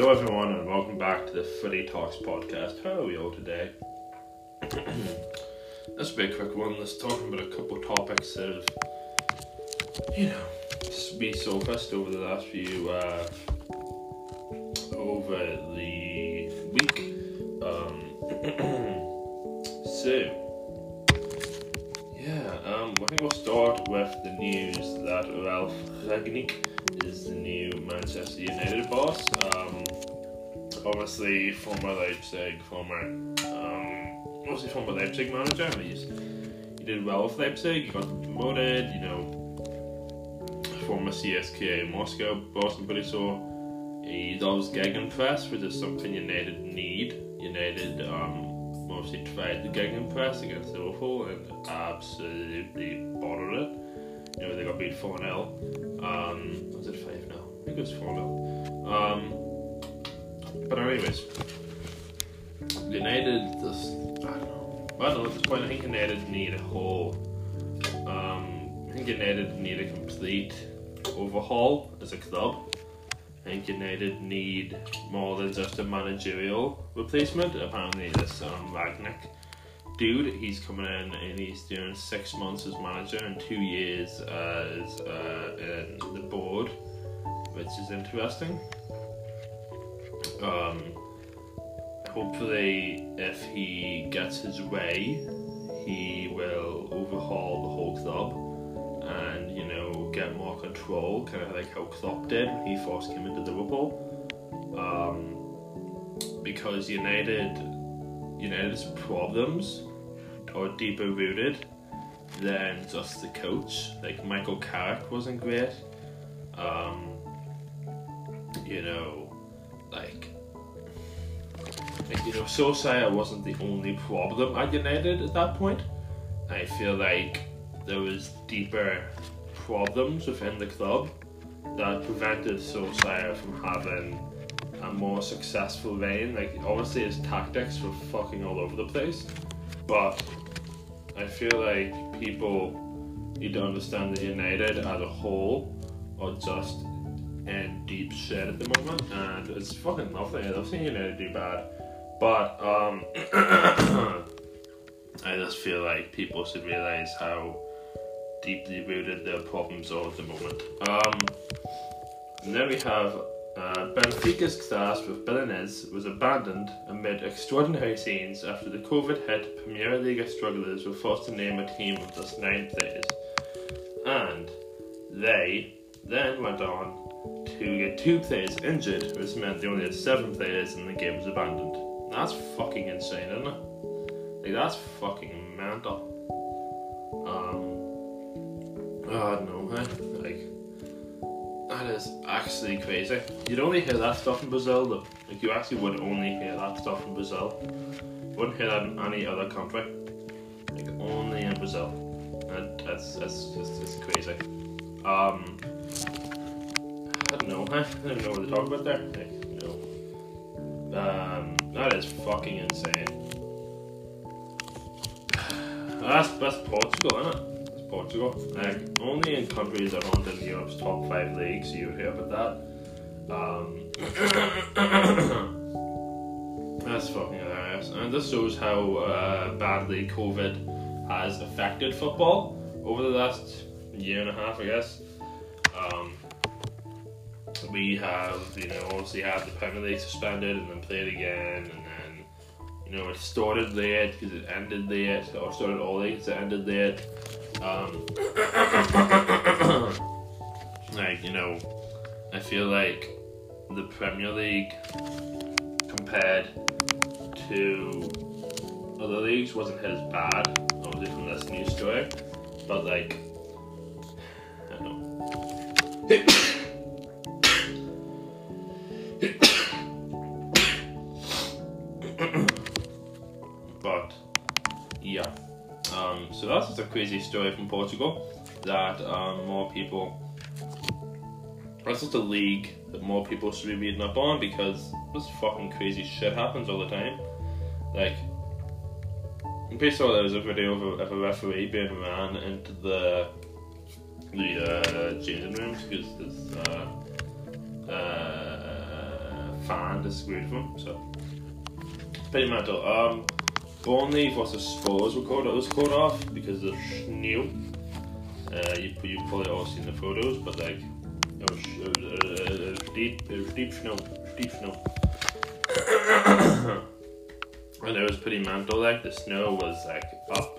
Hello, everyone, and welcome back to the Footy Talks podcast. How are we all today? this will be a quick one. Let's talk about a couple of topics that have, you know, be surfaced over the last few, uh, over the week. Um, so, yeah, um, I think we'll start with the news that Ralph Rangnick is the new Manchester United boss. Um, obviously, former Leipzig, former, um, obviously former Leipzig manager. He's, he did well with Leipzig. He got promoted. You know, former CSKA Moscow boss. I'm pretty sure he loves gegenpress, which is something United need. United um, mostly tried the gegenpress against Liverpool and absolutely bottled it. You know, they got beat 4 0. Um, was it 5 0? I think it was 4 0. Um, but, anyways, United just, I don't know. I don't know, at this point, I think United need a whole, um, I think United need a complete overhaul as a club. I think United need more than just a managerial replacement. Apparently, this um, Rangnick dude, he's coming in and he's doing six months as manager and two years as uh, the board, which is interesting. Um, hopefully, if he gets his way, he will overhaul the whole club and you know get more control, kind of like how Klopp did when he first came into Liverpool. Um, because United, United's problems are deeper rooted than just the coach. Like Michael Carrick wasn't great. Um, you know, like, like you know, Solskjaer wasn't the only problem at United at that point. I feel like there was deeper problems within the club that prevented Solskjaer from having a more successful reign. Like obviously his tactics were fucking all over the place, but I feel like people need to understand that United as a whole are just in deep shit at the moment, and it's fucking lovely. I've seen United do bad, but um, I just feel like people should realize how deeply rooted their problems are at the moment. Um, and then we have uh, Benfica's clash with Belenenses was abandoned amid extraordinary scenes after the COVID hit Premier League strugglers were forced to name a team of just nine players. And they then went on to get two players injured, which meant they only had seven players and the game was abandoned. That's fucking insane, isn't it? Like, that's fucking mental. Um, I don't know, man. Like, that is actually crazy. You'd only hear that stuff in Brazil, though. Like, you actually would only hear that stuff in Brazil. You wouldn't hear that in any other country. Like, only in Brazil. And that's, that's just crazy. Um, I don't know? I don't know what to talk about there. Like, know. Um, that is fucking insane. That's, that's Portugal, isn't it? Portugal. Like, only in countries aren't in Europe's top five leagues you hear about that. Um, that's fucking hilarious. And this shows how uh, badly COVID has affected football over the last year and a half, I guess. Um, we have, you know, obviously had the Premier League suspended and then played again, and then, you know, it started late because it ended late, or started all late because it ended late. Um, like, you know, I feel like the Premier League compared to other leagues wasn't as bad, obviously from this news story, but like, I don't know. crazy story from Portugal that um, more people. That's just a league that more people should be reading up on because this fucking crazy shit happens all the time. Like, I'm pretty sure there was a video of a, of a referee being ran into the the uh, changing rooms because this uh, uh, fan disagreed with him. So pretty mental. Um, Burnley versus Spurs were called. It was called off because of snow. Uh, you you probably all seen the photos, but like it was, it was, uh, it was deep. It was deep snow. Deep snow. and it was pretty mental. Like the snow was like up.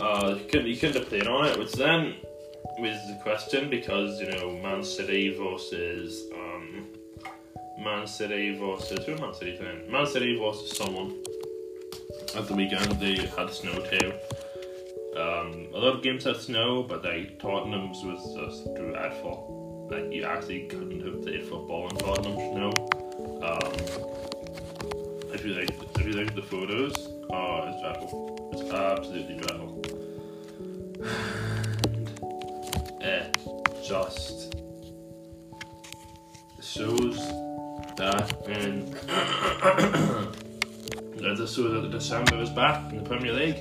Uh, you couldn't you couldn't have played on it, which then was the question because you know Man City versus um, Man City versus who Man City playing? Man City versus someone at the weekend. They had snow too. Um, a lot of games had snow, but like Tottenham's was just dreadful. Like you actually couldn't have played football in Tottenham snow. Um, if you like, if you like the photos, oh, it's dreadful. It's absolutely dreadful. it just shows that in shows that the December is back in the Premier League.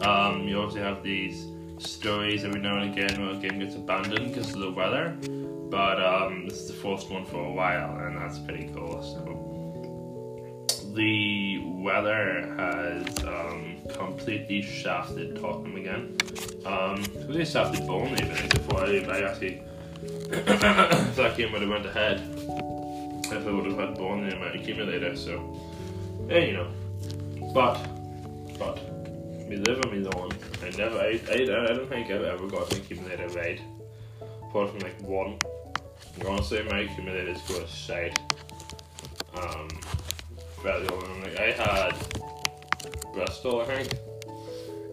Um, you obviously have these stories every now and again where a game gets abandoned because of the weather, but um, this is the first one for a while, and that's pretty cool. So the weather has um, completely shafted Tottenham again. Um, completely shafted Burnley, I before I, I actually that game would have went ahead, if I would have had Burnley in my accumulator. So, yeah, you know, but but we live and we learn. I never, I, I, I don't think I've ever got an accumulator right, apart from like one. Gonna say my accumulators go aside. Um, rather than like I had Bristol, I think,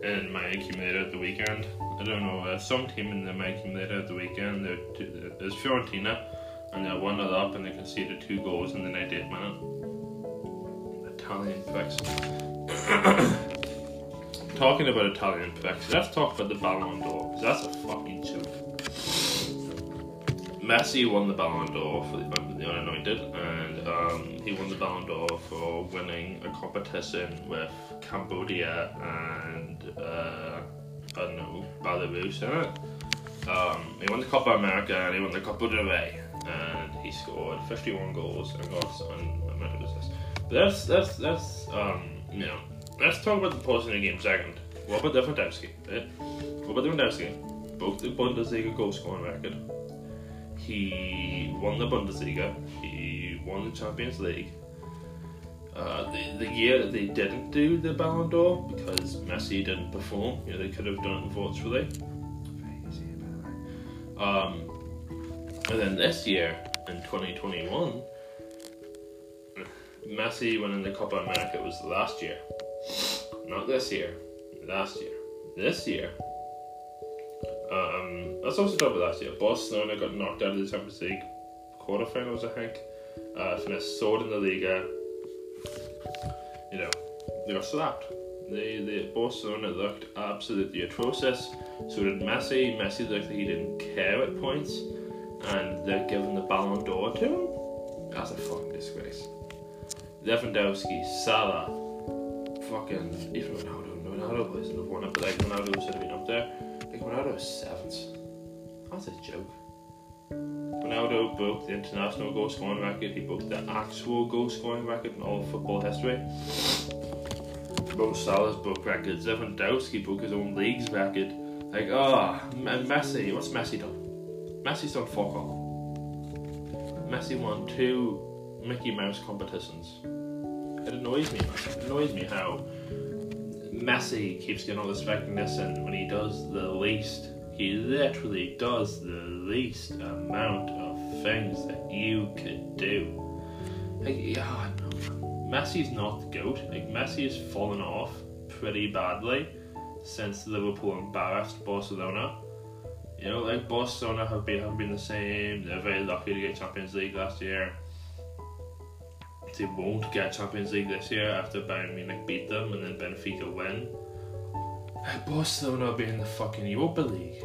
in my accumulator at the weekend. I don't know, uh, some team in the, my accumulator at the weekend. They're two, there's Fiorentina, and they're one 0 up, and they conceded two goals in the 98th minute. Italian pricks. Talking about Italian pricks, let's talk about the Ballon d'Or, because that's a fucking joke. Messi won the Ballon d'Or for the, the Unanointed, and um, he won the Ballon d'Or for winning a competition with Cambodia and uh, I don't know Belarus in it. Um, he won the Copa America and he won the Copa del Rey, and he scored 51 goals and got an amount of assists. But that's that's that's um, you know. Let's talk about the the game second. What about Lewandowski? What about Lewandowski? Broke the Bundesliga goal scoring record. He won the Bundesliga. He won the Champions League. Uh, the, the year that they didn't do the Ballon d'Or because Messi didn't perform, you know, they could have done it virtually. Um, and then this year, in 2021, Messi winning the Copa America was last year. Not this year. Last year. This year. Um, let's also talk about last year. Barcelona got knocked out of the Champions League quarterfinals, I think. Uh, finished third in the Liga. You know, they got slapped. They, they Barcelona looked absolutely atrocious. So did Messi. Messi looked like he didn't care at points, and they're giving the Ballon d'Or to him. That's a fucking disgrace. Lewandowski, Salah, fucking even Ronaldo. Ronaldo plays another one, but like Ronaldo should have been up there. Like Ronaldo is seventh. That's a joke. Ronaldo broke the international goal scoring record. He broke the actual goal scoring record in all football history. Mo Salah's broke records. Lewandowski broke his own league's record. Like, ah, oh, and Messi. What's Messi done? Messi's done fuck all. Messi won two Mickey Mouse competitions. It annoys me. It annoys me how Messi keeps getting all this recognition and when he does the least. He literally does the least amount of things that you could do. Like, yeah. Messi's not the goat. Like Messi has fallen off pretty badly since Liverpool embarrassed Barcelona. You know, like Barcelona have been have been the same. They're very lucky to get Champions League last year. They won't get Champions League this year after Bayern Munich beat them and then Benfica win. Uh, Barcelona will be in the fucking Europa League.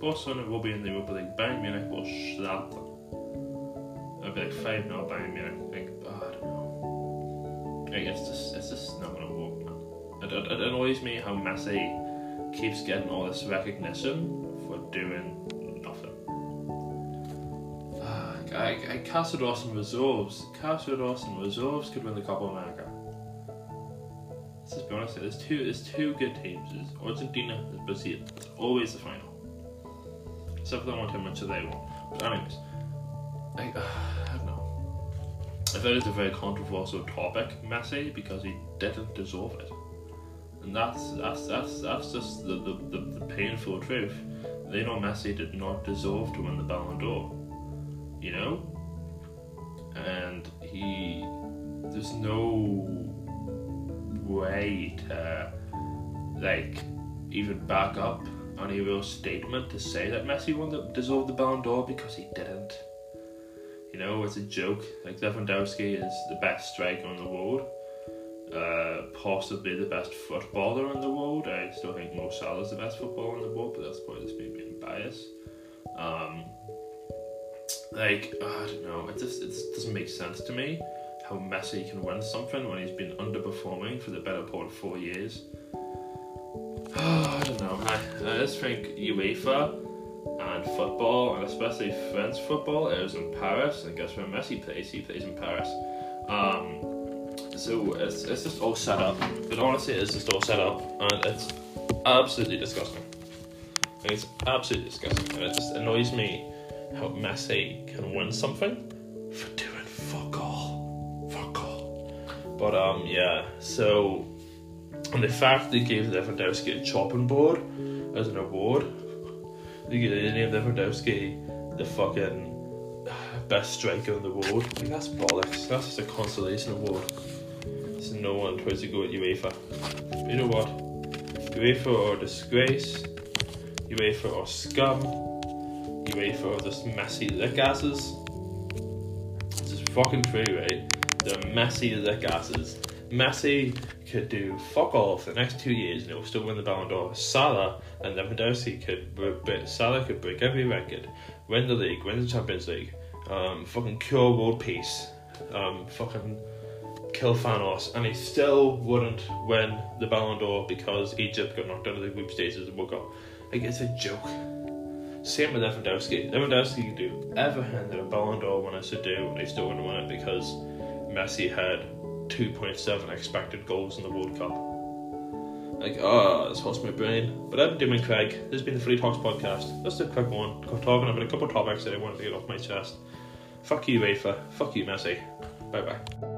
Barcelona will be in the Europa League. Bayern Munich will slap them. It'll be like 5 0 Bayern Munich. Like, oh, I don't know. Like, it's just, it's just not gonna work, man. It, it, it annoys me how Messi keeps getting all this recognition for doing I, I Casados and reserves, Casados and reserves could win the Copa America. Let's just be honest. here, There's two, there's two good teams. There's Argentina, there's Brazil. It's always the final. Except for that one time much they won. But anyways, I, I don't know. I thought it's a very controversial topic, Messi, because he didn't deserve it. And that's that's that's that's just the, the, the, the painful truth. Lionel Messi did not deserve to win the Ballon d'Or. You know? And he there's no way to like even back up any real statement to say that Messi won the deserved the Ballon d'Or because he didn't. You know, it's a joke. Like Lewandowski is the best striker in the world uh, possibly the best footballer in the world. I still think Mo Salah is the best footballer in the world, but that's probably just me being biased. Um, like I don't know, it just it just doesn't make sense to me how Messi can win something when he's been underperforming for the better part of four years. I don't know. I, I just think UEFA and football, and especially French football, is in Paris. And guess where Messi plays? He plays in Paris. Um, so it's, it's just all set up. But honestly, it's just all set up, and it's absolutely disgusting. Like, it's absolutely disgusting, and it just annoys me how Messi can win something for doing fuck all, fuck all. But um, yeah. So, and the fact they gave Lewandowski a chopping board as an award, they named Lewandowski the fucking best striker in the world. Like, that's bollocks. That's just a consolation award. So no one tries to go at UEFA. But you know what? UEFA are disgrace. UEFA are scum. UEFA are just messy lick asses. This is fucking right? They're messy lick asses. Messi could do fuck all for the next two years and he'll still win the Ballon d'Or. Salah and Lewandowski could, Salah could break every record, win the league, win the Champions League, um, fucking cure world peace, um, fucking kill Thanos, and he still wouldn't win the Ballon d'Or because Egypt got knocked out of the group stages World Cup. Like it's a joke. Same with Lewandowski. Lewandowski can do everything that a Ballon d'Or winner should do, and he still wouldn't win it because Messi had 2.7 expected goals in the World Cup. Like, oh, it's hurts my brain. But I'm Damon Craig. This has been the Free Talks podcast. Just a quick one. Talking about a couple of topics that I wanted to get off my chest. Fuck you, UEFA. Fuck you, Messi. Bye bye.